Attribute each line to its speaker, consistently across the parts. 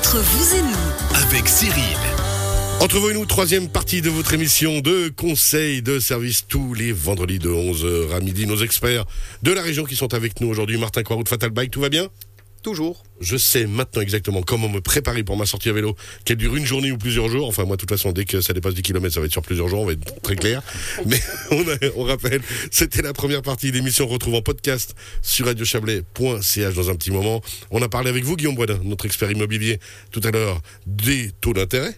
Speaker 1: Entre vous et nous,
Speaker 2: avec Cyril. Entre vous et nous, troisième partie de votre émission de conseils de service tous les vendredis de 11h à midi. Nos experts de la région qui sont avec nous aujourd'hui. Martin Croix, Fatal Bike, tout va bien?
Speaker 3: Toujours.
Speaker 2: Je sais maintenant exactement comment me préparer pour ma sortie à vélo, qu'elle dure une journée ou plusieurs jours. Enfin, moi, de toute façon, dès que ça dépasse 10 km, ça va être sur plusieurs jours, on va être très clair. Mais on, a- on rappelle, c'était la première partie de l'émission. Retrouve en podcast sur radiochablais.ch dans un petit moment. On a parlé avec vous, Guillaume Boisdin, notre expert immobilier, tout à l'heure, des taux d'intérêt.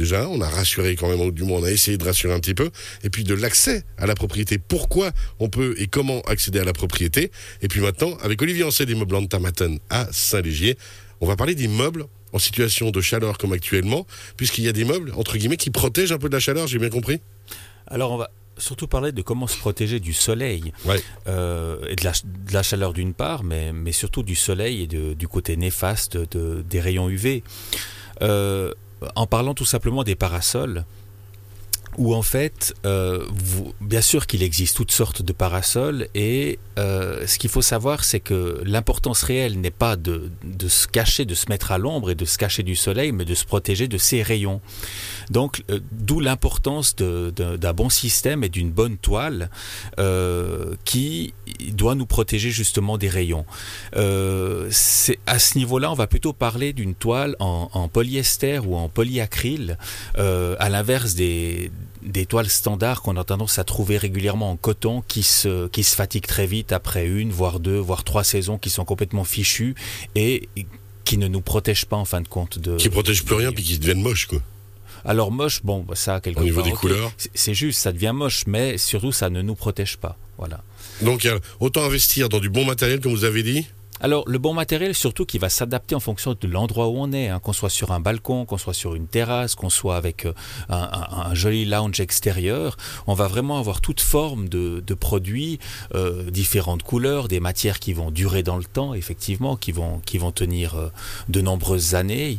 Speaker 2: Déjà, on a rassuré quand même, ou du moins on a essayé de rassurer un petit peu, et puis de l'accès à la propriété. Pourquoi on peut et comment accéder à la propriété. Et puis maintenant, avec Olivier Ancet des meubles Tamaten à Saint-Légier, on va parler des meubles en situation de chaleur comme actuellement, puisqu'il y a des meubles, entre guillemets, qui protègent un peu de la chaleur, j'ai bien compris
Speaker 4: Alors on va surtout parler de comment se protéger du soleil
Speaker 2: Ouais.
Speaker 4: euh, et de la, de la chaleur d'une part, mais, mais surtout du soleil et de- du côté néfaste de- des rayons UV. Euh, en parlant tout simplement des parasols, où en fait, euh, bien sûr qu'il existe toutes sortes de parasols, et euh, ce qu'il faut savoir, c'est que l'importance réelle n'est pas de, se cacher, de se mettre à l'ombre et de se cacher du soleil, mais de se protéger de ces rayons. Donc, euh, d'où l'importance d'un bon système et d'une bonne toile euh, qui doit nous protéger justement des rayons. À ce niveau-là, on va plutôt parler d'une toile en, en polyester ou en polyacryle, euh, à l'inverse des, des toiles standards qu'on a tendance à trouver régulièrement en coton qui se, qui se fatiguent très vite après une, voire deux, voire trois saisons qui sont complètement fichues et qui ne nous protègent pas en fin de compte de...
Speaker 2: Qui protègent plus rien, puis qui deviennent moches, quoi.
Speaker 4: Alors moche, bon, bah, ça quelque
Speaker 2: Au niveau
Speaker 4: part,
Speaker 2: des couleurs.
Speaker 4: C'est- juste, ça devient moche, mais surtout ça ne nous protège pas. Voilà.
Speaker 2: Donc, autant investir dans du bon matériel, comme vous avez dit.
Speaker 4: Alors le bon matériel, surtout qui va s'adapter en fonction de l'endroit où on est, hein, qu'on soit sur un balcon, qu'on soit sur une terrasse, qu'on soit avec euh, un, un- un joli lounge extérieur, on va vraiment avoir toute forme de, de produits, euh, différentes couleurs, des matières qui vont durer dans le temps, effectivement, qui vont, qui vont tenir euh, de nombreuses années,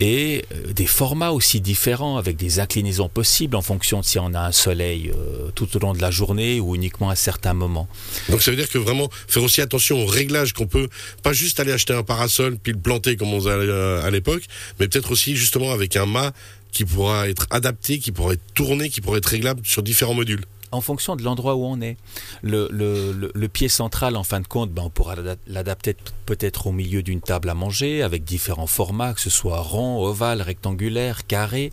Speaker 4: et euh, des formats aussi différents, avec des inclinaisons possibles en fonction de si on a un soleil euh, tout au long de la journée ou uniquement à certains moments.
Speaker 2: Donc ça veut dire que vraiment faire aussi attention aux réglages qu'on peut, pas juste aller acheter un parasol puis le planter comme on faisait à à l'époque, mais peut-être aussi justement avec un mât qui pourra être adapté, qui pourra être tourné, qui pourra être réglable sur différents modules.
Speaker 4: en fonction de l'endroit où on est. Le, pied central, en fin de compte, ben, on pourra l'ada- l'adapter peut-être au milieu d'une table à manger, avec différents formats, que ce soit rond, ovale, rectangulaire, carré,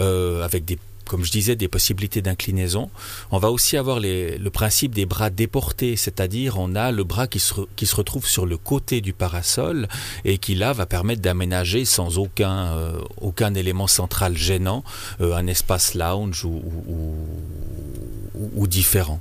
Speaker 4: euh, avec des comme je disais, des possibilités d'inclinaison. On va aussi avoir le principe des bras déportés, c'est-à-dire on a le bras qui se, qui se retrouve sur le côté du parasol et qui là va permettre d'aménager sans aucun, euh, aucun élément central gênant euh, un espace lounge ou, ou- ou- ou différent.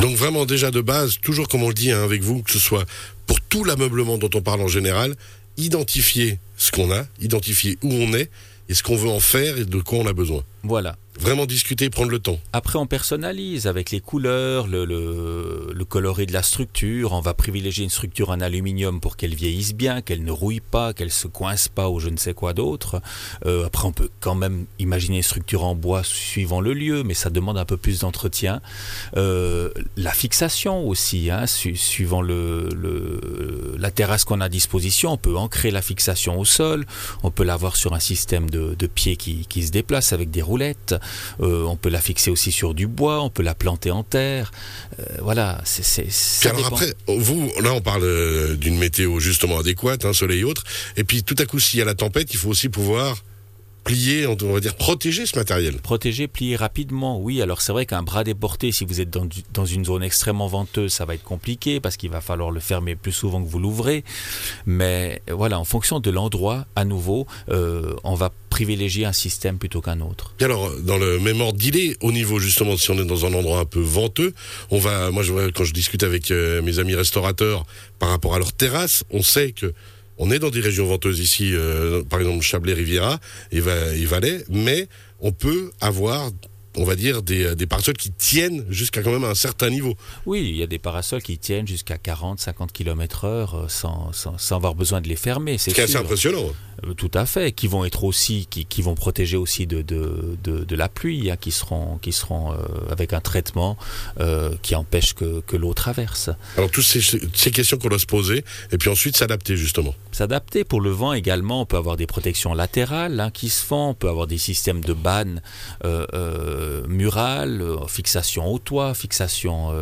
Speaker 2: Donc vraiment déjà de base, toujours comme on le dit hein, avec vous, que ce soit pour tout l'ameublement dont on parle en général, identifier ce qu'on a, identifier où on est et ce qu'on veut en faire et de quoi on a besoin.
Speaker 4: Voilà.
Speaker 2: Vraiment discuter, prendre le temps.
Speaker 4: Après, on personnalise avec les couleurs, le, le, le coloris de la structure. On va privilégier une structure en aluminium pour qu'elle vieillisse bien, qu'elle ne rouille pas, qu'elle se coince pas ou je ne sais quoi d'autre. Euh, après, on peut quand même imaginer une structure en bois suivant le lieu, mais ça demande un peu plus d'entretien. Euh, la fixation aussi, hein, su- suivant le, le- la terrasse qu'on a à disposition, on peut ancrer la fixation au sol, on peut l'avoir sur un système de, de pieds qui, qui se déplace avec des roulettes. Euh, on peut la fixer aussi sur du bois, on peut la planter en terre. Euh, voilà, c'est
Speaker 2: alors
Speaker 4: dépend.
Speaker 2: après, vous, là on parle euh, d'une météo justement adéquate, hein, soleil et autres, et puis tout à coup s'il y a la tempête, il faut aussi pouvoir plier, on va dire protéger ce matériel.
Speaker 4: Protéger, plier rapidement, oui. Alors c'est vrai qu'un bras déporté, si vous êtes dans, du- dans une zone extrêmement venteuse, ça va être compliqué parce qu'il va falloir le fermer plus souvent que vous l'ouvrez. Mais voilà, en fonction de l'endroit, à nouveau, euh, on va privilégier un système plutôt qu'un autre.
Speaker 2: Et alors, dans le même ordre d'idée, au niveau justement, si on est dans un endroit un peu venteux, on va, moi je quand je discute avec euh, mes amis restaurateurs par rapport à leur terrasse, on sait que on est dans des régions venteuses ici, euh, par exemple Chablais, Riviera et, Va- et Valais, mais on peut avoir on va dire, des, des parasols qui tiennent jusqu'à quand même un certain niveau.
Speaker 4: Oui, il y a des parasols qui tiennent jusqu'à 40, 50 km heure sans, sans, sans, avoir besoin de les fermer.
Speaker 2: C'est assez impressionnant.
Speaker 4: Euh, tout à fait, qui vont être aussi, qui, qui vont protéger aussi de, de, de, de la pluie, hein, qui seront, qui seront euh, avec un traitement euh, qui empêche que, que l'eau traverse.
Speaker 2: Alors toutes ces, ces questions qu'on doit se poser, et puis ensuite s'adapter justement.
Speaker 4: S'adapter pour le vent également, on peut avoir des protections latérales hein, qui se font, on peut avoir des systèmes de bannes euh, murales, fixation au toit, fixation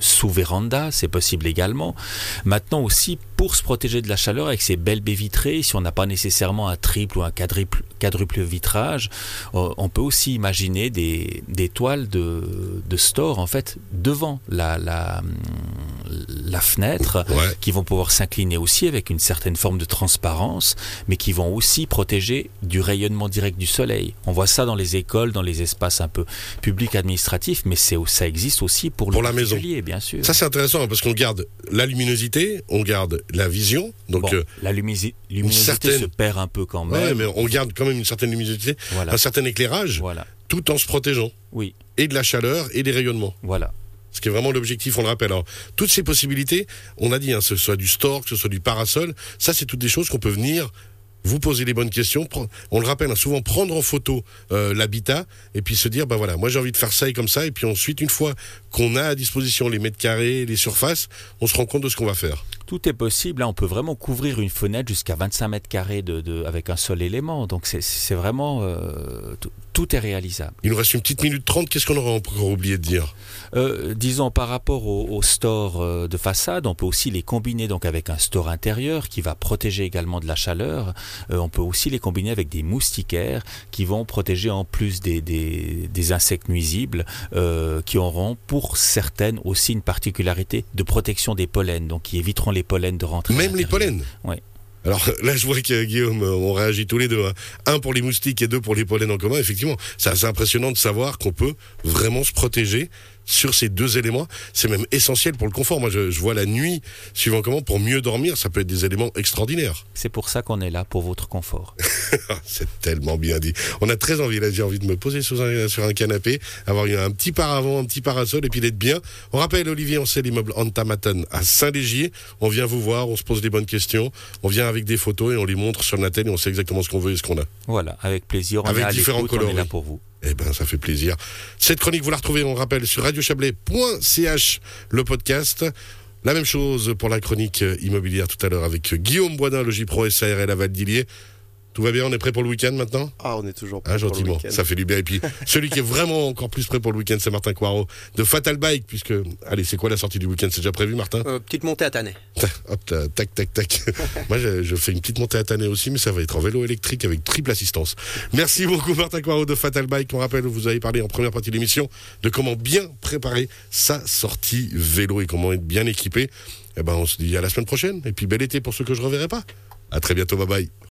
Speaker 4: sous véranda, c'est possible également. Maintenant aussi, pour se protéger de la chaleur avec ces belles baies vitrées, si on n'a pas nécessairement un triple ou un quadruple, quadruple vitrage, on peut aussi imaginer des, des toiles de, de, store en fait devant la, la, la fenêtre
Speaker 2: ouais.
Speaker 4: qui vont pouvoir s'incliner aussi avec une certaine forme de transparence, mais qui vont aussi protéger du rayonnement direct du soleil. On voit ça dans les écoles, dans les espaces un peu publics administratifs, mais c'est ça existe aussi pour,
Speaker 2: pour
Speaker 4: le
Speaker 2: la maison,
Speaker 4: bien sûr.
Speaker 2: Ça c'est intéressant parce qu'on garde la luminosité, on garde la vision. Donc
Speaker 4: bon, euh, la luminosité certaine... se perd un peu quand même.
Speaker 2: Ouais, mais on garde quand même une certaine luminosité,
Speaker 4: voilà.
Speaker 2: un certain éclairage,
Speaker 4: voilà.
Speaker 2: tout en se protégeant.
Speaker 4: Oui.
Speaker 2: Et de la chaleur et des rayonnements.
Speaker 4: Voilà
Speaker 2: ce qui est vraiment l'objectif, on le rappelle. Alors, toutes ces possibilités, on a dit, hein, que ce soit du store, que ce soit du parasol, ça c'est toutes des choses qu'on peut venir vous poser les bonnes questions. On le rappelle, hein, souvent prendre en photo euh, l'habitat et puis se dire, ben voilà, moi j'ai envie de faire ça et comme ça. Et puis ensuite, une fois qu'on a à disposition les mètres carrés, les surfaces, on se rend compte de ce qu'on va faire.
Speaker 4: Tout est possible. Là, on peut vraiment couvrir une fenêtre jusqu'à 25 mètres carrés de, de, avec un seul élément. Donc c'est vraiment euh, tout est réalisable.
Speaker 2: Il nous reste une petite minute trente. Qu'est-ce qu'on aurait encore oublié de dire?
Speaker 4: Euh, Disons par rapport au, au store euh, de façade, on peut aussi les combiner donc avec un store intérieur qui va protéger également de la chaleur. Euh, on peut aussi les combiner avec des moustiquaires qui vont protéger en plus des, des, des insectes nuisibles, qui auront pour certaines aussi une particularité de protection des pollens, donc qui éviteront les pollens de rentrer.
Speaker 2: Même les pollens.
Speaker 4: Oui.
Speaker 2: Alors là, je vois que Guillaume, on réagit tous les deux. Hein. Un pour les moustiques et deux pour les pollens en commun. Effectivement, c'est assez impressionnant de savoir qu'on peut vraiment se protéger sur ces deux éléments. C'est même essentiel pour le confort. Moi, je, je, vois la nuit, suivant comment, pour mieux dormir, ça peut être des éléments extraordinaires.
Speaker 4: C'est pour ça qu'on est là, pour votre confort.
Speaker 2: c'est tellement bien dit. On a très envie, là, j'ai envie de me poser sous un, sur un canapé, avoir un petit paravent, un petit parasol, et puis d'être bien. On rappelle, Olivier, on sait l'immeuble Antamaton à Saint-Légier. On vient vous voir, on se pose des bonnes questions, on vient avec des photos et on les montre sur la télé, on sait exactement ce qu'on veut et ce qu'on a.
Speaker 4: Voilà, avec plaisir. On
Speaker 2: avec
Speaker 4: est
Speaker 2: différents.
Speaker 4: On est là pour vous.
Speaker 2: Eh ben, ça fait plaisir. Cette chronique, vous la retrouvez, on rappelle, sur radiochablais.ch, le podcast. La même chose pour la chronique immobilière tout à l'heure avec Guillaume Boisdin, le J-Pro SARL à Valdilier. Tout va bien, on est prêt pour le week-end maintenant?
Speaker 1: Ah, on est toujours prêt
Speaker 2: ah, gentiment,
Speaker 1: pour le
Speaker 2: ça fait du bien. Et puis, celui qui est vraiment encore plus prêt pour le week-end, c'est Martin Coirot de Fatal Bike, puisque, allez, c'est quoi la sortie du week-end? C'est déjà prévu, Martin?
Speaker 1: Euh, Petite montée à Tannet.
Speaker 2: Hop, tac, tac, tac. Moi, je, je, fais une petite montée à Tannet aussi, mais ça va être en vélo électrique avec triple assistance. Merci beaucoup, Martin Coirot de Fatal Bike. On rappelle, vous avez parlé en première partie de l'émission de comment bien préparer sa sortie vélo et comment être bien équipé. Eh ben, on se dit à la semaine prochaine. Et puis, bel été pour ceux que je reverrai pas. À très bientôt, bye bye.